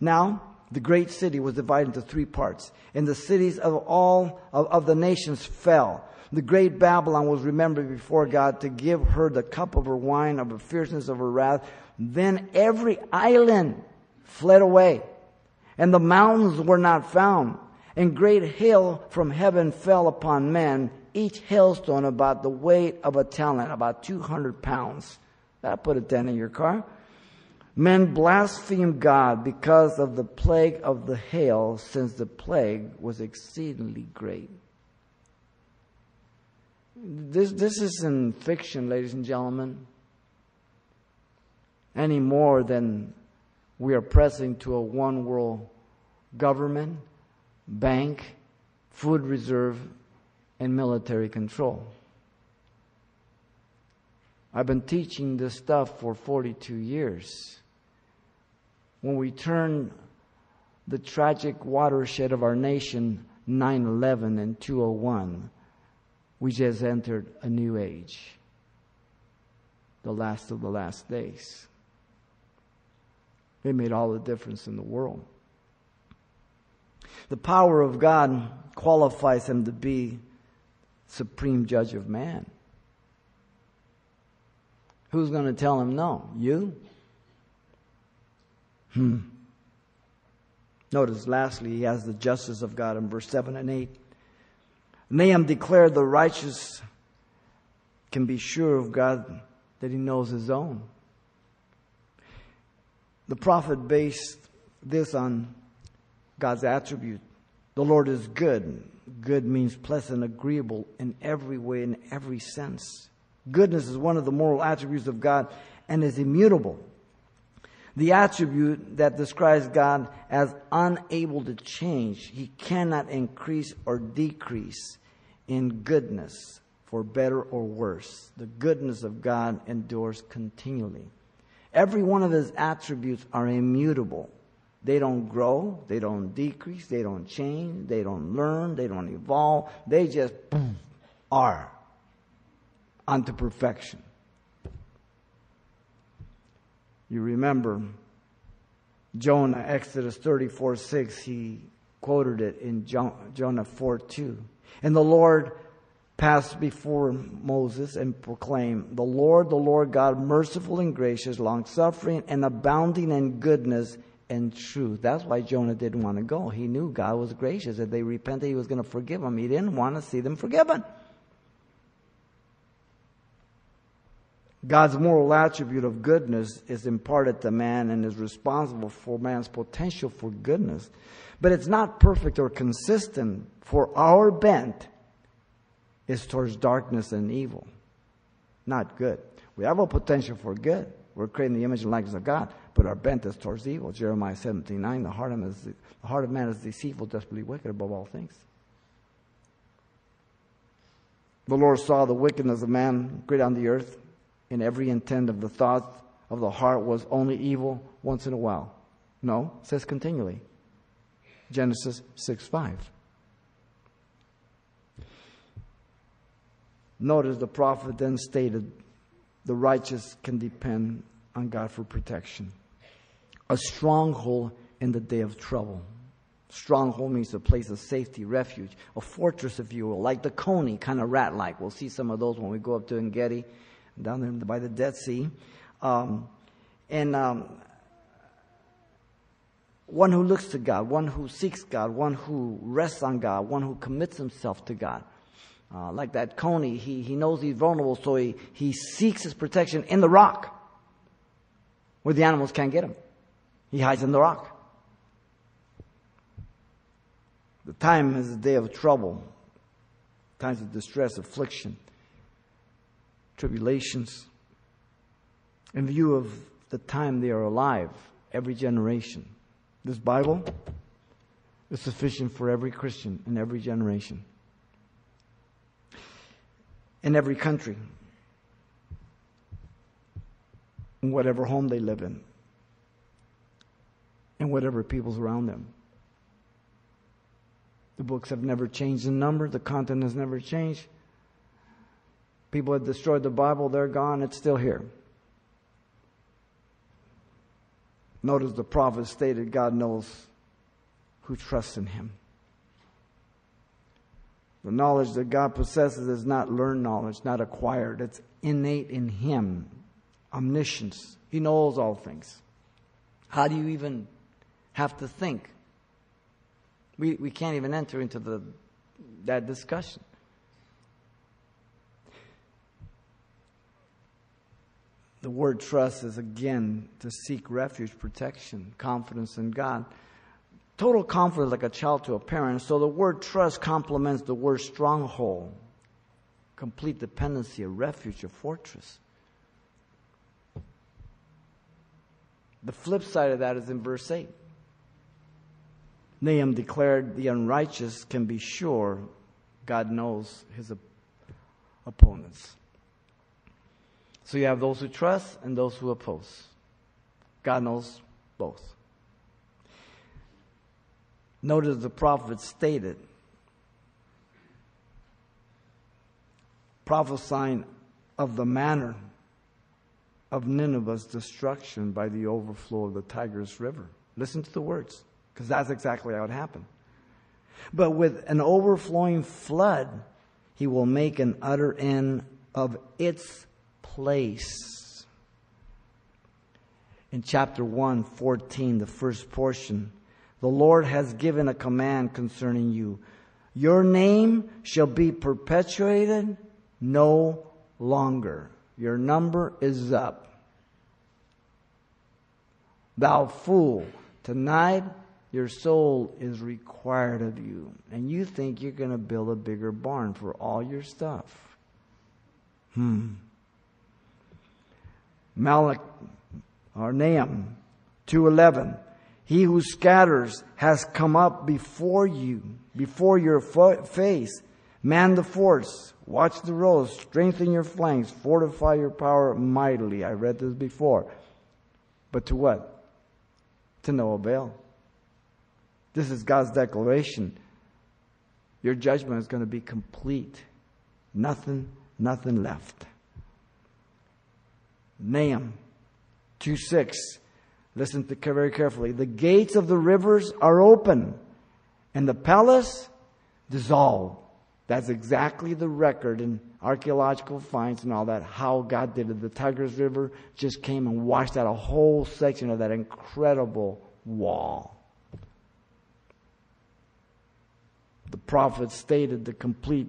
Now, the great city was divided into three parts, and the cities of all of, of the nations fell. The great Babylon was remembered before God to give her the cup of her wine, of the fierceness of her wrath. Then every island fled away, and the mountains were not found. And great hail from heaven fell upon men, each hailstone about the weight of a talent, about 200 pounds. That'll put a dent in your car. Men blasphemed God because of the plague of the hail, since the plague was exceedingly great. This, this isn't fiction, ladies and gentlemen, any more than we are pressing to a one world government, bank, food reserve, and military control. I've been teaching this stuff for 42 years. When we turn the tragic watershed of our nation, 9 11 and 201, we just entered a new age, the last of the last days. It made all the difference in the world. The power of God qualifies him to be supreme judge of man. Who's going to tell him no? You? Hmm. Notice lastly, he has the justice of God in verse 7 and 8. Nahum declared the righteous can be sure of God that he knows his own. The prophet based this on God's attribute. The Lord is good. Good means pleasant, agreeable in every way, in every sense. Goodness is one of the moral attributes of God and is immutable. The attribute that describes God as unable to change. He cannot increase or decrease in goodness for better or worse. The goodness of God endures continually. Every one of his attributes are immutable. They don't grow, they don't decrease, they don't change, they don't learn, they don't evolve. They just boom, are unto perfection. You remember Jonah, Exodus 34 6, he quoted it in Jonah 4 2. And the Lord passed before Moses and proclaimed, The Lord, the Lord God, merciful and gracious, long suffering and abounding in goodness and truth. That's why Jonah didn't want to go. He knew God was gracious. If they repented, he was going to forgive them. He didn't want to see them forgiven. God's moral attribute of goodness is imparted to man and is responsible for man's potential for goodness. But it's not perfect or consistent, for our bent is towards darkness and evil, not good. We have a potential for good. We're creating the image and likeness of God, but our bent is towards evil. Jeremiah 17 9, the heart of man is, the heart of man is deceitful, desperately wicked above all things. The Lord saw the wickedness of man great on the earth, and every intent of the thought of the heart was only evil once in a while. No, it says continually. Genesis 6 5. Notice the prophet then stated the righteous can depend on God for protection. A stronghold in the day of trouble. Stronghold means a place of safety, refuge, a fortress, if you will, like the Coney, kind of rat like. We'll see some of those when we go up to Engedi, down there by the Dead Sea. Um, and um, one who looks to God, one who seeks God, one who rests on God, one who commits himself to God. Uh, like that coney, he, he knows he's vulnerable, so he, he seeks his protection in the rock where the animals can't get him. He hides in the rock. The time is a day of trouble, times of distress, affliction, tribulations. In view of the time they are alive, every generation. This Bible is sufficient for every Christian in every generation in every country, in whatever home they live in, and whatever people's around them. The books have never changed in number, the content has never changed. People have destroyed the Bible, they're gone, it's still here. Notice the prophet stated God knows who trusts in him. The knowledge that God possesses is not learned knowledge, not acquired. It's innate in him. Omniscience. He knows all things. How do you even have to think? We, we can't even enter into the, that discussion. The word trust is again to seek refuge, protection, confidence in God. Total confidence like a child to a parent. So the word trust complements the word stronghold, complete dependency, a refuge, a fortress. The flip side of that is in verse 8. Nahum declared the unrighteous can be sure God knows his op- opponents. So you have those who trust and those who oppose. God knows both. Notice the prophet stated, prophesying of the manner of Nineveh's destruction by the overflow of the Tigris River. Listen to the words, because that's exactly how it happened. But with an overflowing flood, he will make an utter end of its place. In chapter 1, 14, the first portion, the Lord has given a command concerning you. Your name shall be perpetuated no longer. Your number is up. Thou fool, tonight your soul is required of you. And you think you're going to build a bigger barn for all your stuff. Hmm. Malach or Nahum 2:11 He who scatters has come up before you before your fo- face. Man the forts watch the roads strengthen your flanks fortify your power mightily. I read this before. But to what? To no avail. This is God's declaration. Your judgment is going to be complete. Nothing nothing left Nahum 2 6. Listen to very carefully. The gates of the rivers are open, and the palace dissolved. That's exactly the record in archaeological finds and all that, how God did it. The Tigris River just came and washed out a whole section of that incredible wall. The prophet stated the complete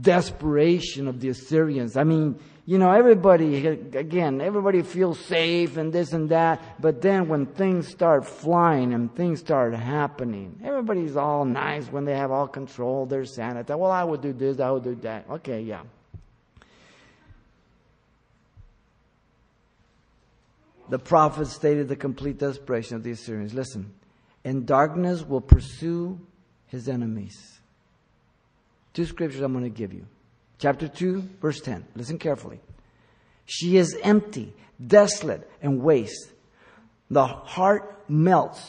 desperation of the Assyrians. I mean, you know, everybody, again, everybody feels safe and this and that, but then when things start flying and things start happening, everybody's all nice when they have all control, they're sanitized. Well, I would do this, I would do that. Okay, yeah. The prophet stated the complete desperation of the Assyrians. Listen, and darkness will pursue his enemies. Two scriptures I'm going to give you. Chapter 2, verse 10. Listen carefully. She is empty, desolate, and waste. The heart melts.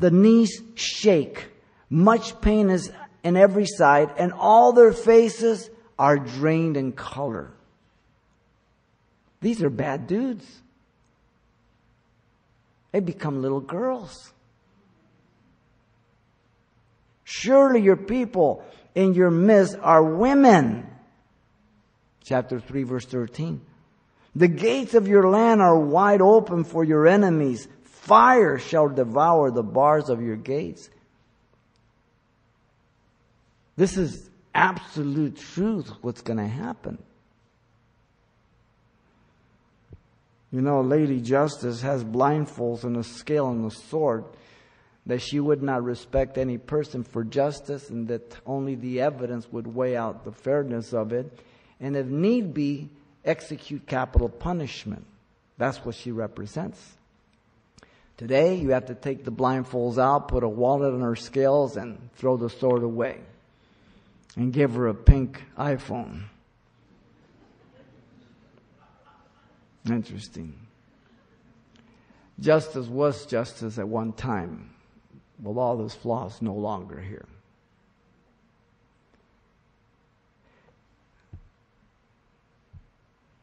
The knees shake. Much pain is in every side, and all their faces are drained in color. These are bad dudes. They become little girls. Surely your people in your midst are women chapter 3 verse 13. The gates of your land are wide open for your enemies. Fire shall devour the bars of your gates. This is absolute truth what's going to happen. You know, Lady Justice has blindfolds and a scale and a sword that she would not respect any person for justice and that only the evidence would weigh out the fairness of it and if need be, execute capital punishment. That's what she represents. Today, you have to take the blindfolds out, put a wallet on her scales, and throw the sword away. And give her a pink iPhone. Interesting. Justice was justice at one time. Well, all those flaws no longer here.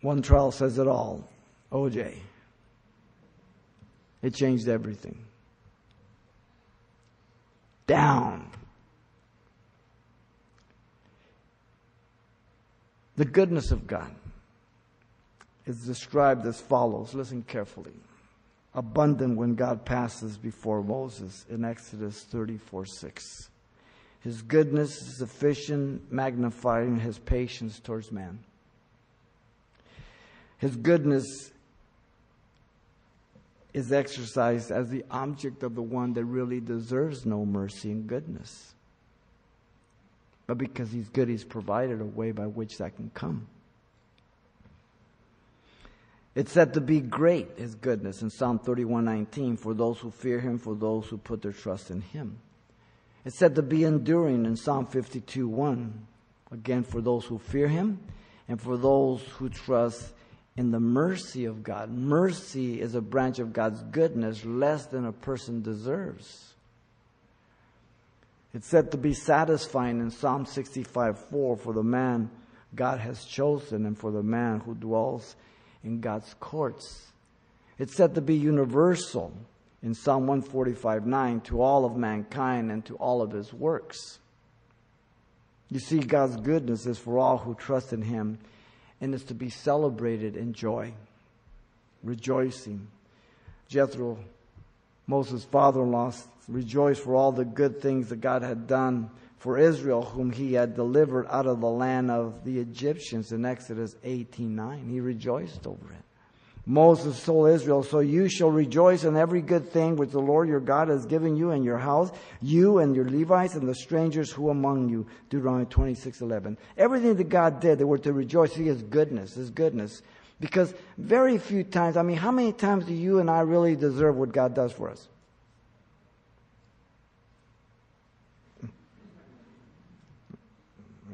One trial says it all. OJ. It changed everything. down. The goodness of God is described as follows. Listen carefully. Abundant when God passes before Moses in Exodus 34 6. His goodness is sufficient, magnifying his patience towards man. His goodness is exercised as the object of the one that really deserves no mercy and goodness. But because he's good, he's provided a way by which that can come. It's said to be great, his goodness, in Psalm 31:19, for those who fear him, for those who put their trust in him. It's said to be enduring in Psalm 52:1, again for those who fear him and for those who trust in the mercy of God. Mercy is a branch of God's goodness less than a person deserves. It's said to be satisfying in Psalm 65 4 for the man God has chosen and for the man who dwells in God's courts. It's said to be universal in Psalm 145 9 to all of mankind and to all of his works. You see, God's goodness is for all who trust in him and is to be celebrated in joy, rejoicing. Jethro, Moses' father in law, rejoiced for all the good things that God had done for Israel, whom he had delivered out of the land of the Egyptians in Exodus 18 9. He rejoiced over it. Moses told Israel, So you shall rejoice in every good thing which the Lord your God has given you and your house, you and your Levites and the strangers who among you. Deuteronomy 26 11. Everything that God did, they were to rejoice. See His goodness, His goodness. Because very few times, I mean, how many times do you and I really deserve what God does for us?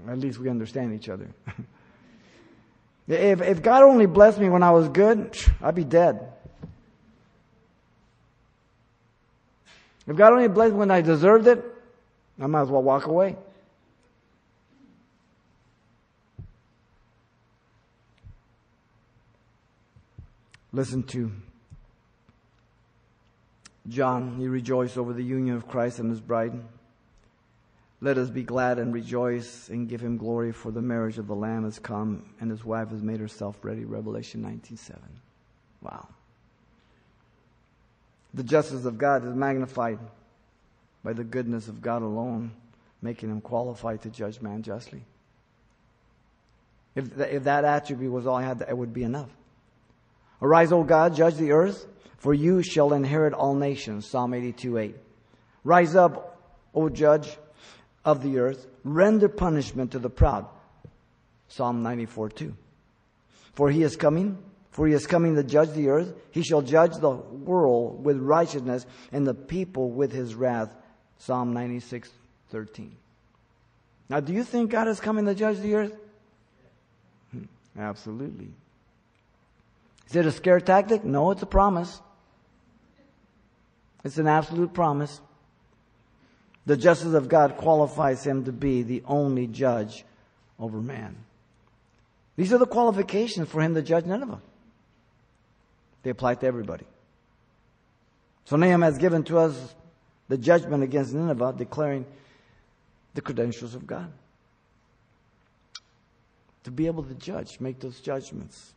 At least we understand each other. (laughs) If, if God only blessed me when I was good, I'd be dead. If God only blessed me when I deserved it, I might as well walk away. Listen to John. He rejoiced over the union of Christ and his bride. Let us be glad and rejoice and give him glory for the marriage of the Lamb has come and his wife has made herself ready. Revelation 19.7. Wow. The justice of God is magnified by the goodness of God alone, making him qualified to judge man justly. If, if that attribute was all I had, it would be enough. Arise, O God, judge the earth, for you shall inherit all nations. Psalm 82.8. Rise up, O judge, of the earth, render punishment to the proud. Psalm 94 2. For he is coming, for he is coming to judge the earth. He shall judge the world with righteousness and the people with his wrath. Psalm 96 13. Now, do you think God is coming to judge the earth? Hmm, absolutely. Is it a scare tactic? No, it's a promise. It's an absolute promise. The justice of God qualifies him to be the only judge over man. These are the qualifications for him to judge Nineveh. They apply to everybody. So Nahum has given to us the judgment against Nineveh, declaring the credentials of God. To be able to judge, make those judgments.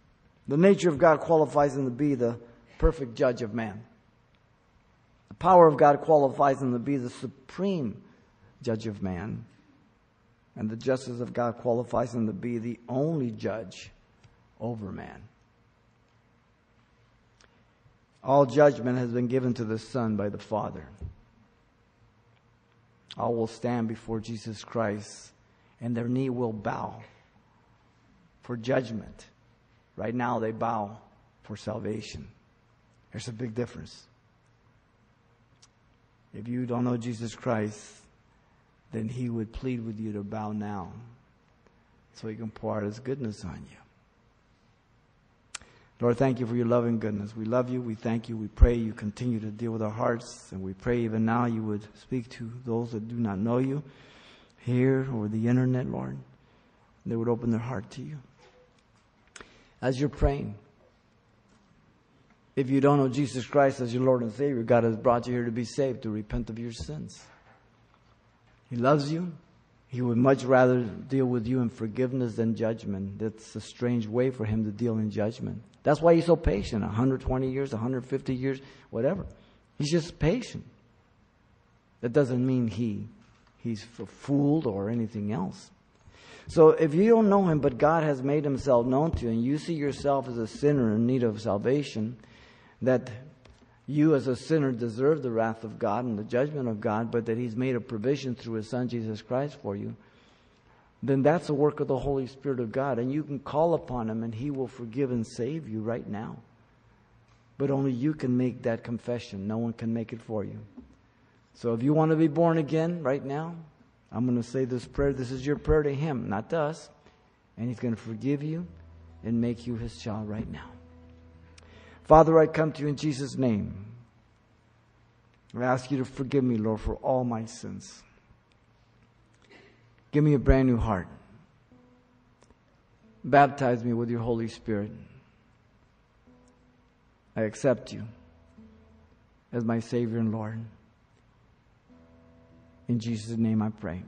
The nature of God qualifies him to be the perfect judge of man. The power of God qualifies him to be the supreme judge of man. And the justice of God qualifies him to be the only judge over man. All judgment has been given to the Son by the Father. All will stand before Jesus Christ, and their knee will bow for judgment. Right now, they bow for salvation. There's a big difference. If you don't know Jesus Christ, then he would plead with you to bow now so he can pour out his goodness on you. Lord, thank you for your love and goodness. We love you. We thank you. We pray you continue to deal with our hearts. And we pray even now you would speak to those that do not know you here or the internet, Lord. They would open their heart to you. As you're praying, if you don't know Jesus Christ as your Lord and Savior, God has brought you here to be saved, to repent of your sins. He loves you. He would much rather deal with you in forgiveness than judgment. That's a strange way for him to deal in judgment. That's why he's so patient 120 years, 150 years, whatever. He's just patient. That doesn't mean he he's fooled or anything else. So if you don't know him, but God has made himself known to you, and you see yourself as a sinner in need of salvation, that you as a sinner deserve the wrath of God and the judgment of God, but that he's made a provision through his son Jesus Christ for you, then that's the work of the Holy Spirit of God. And you can call upon him and he will forgive and save you right now. But only you can make that confession. No one can make it for you. So if you want to be born again right now, I'm going to say this prayer. This is your prayer to Him, not to us. And He's going to forgive you and make you His child right now. Father, I come to you in Jesus' name. I ask you to forgive me, Lord, for all my sins. Give me a brand new heart. Baptize me with your Holy Spirit. I accept you as my Savior and Lord. In Jesus' name I pray.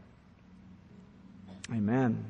Amen.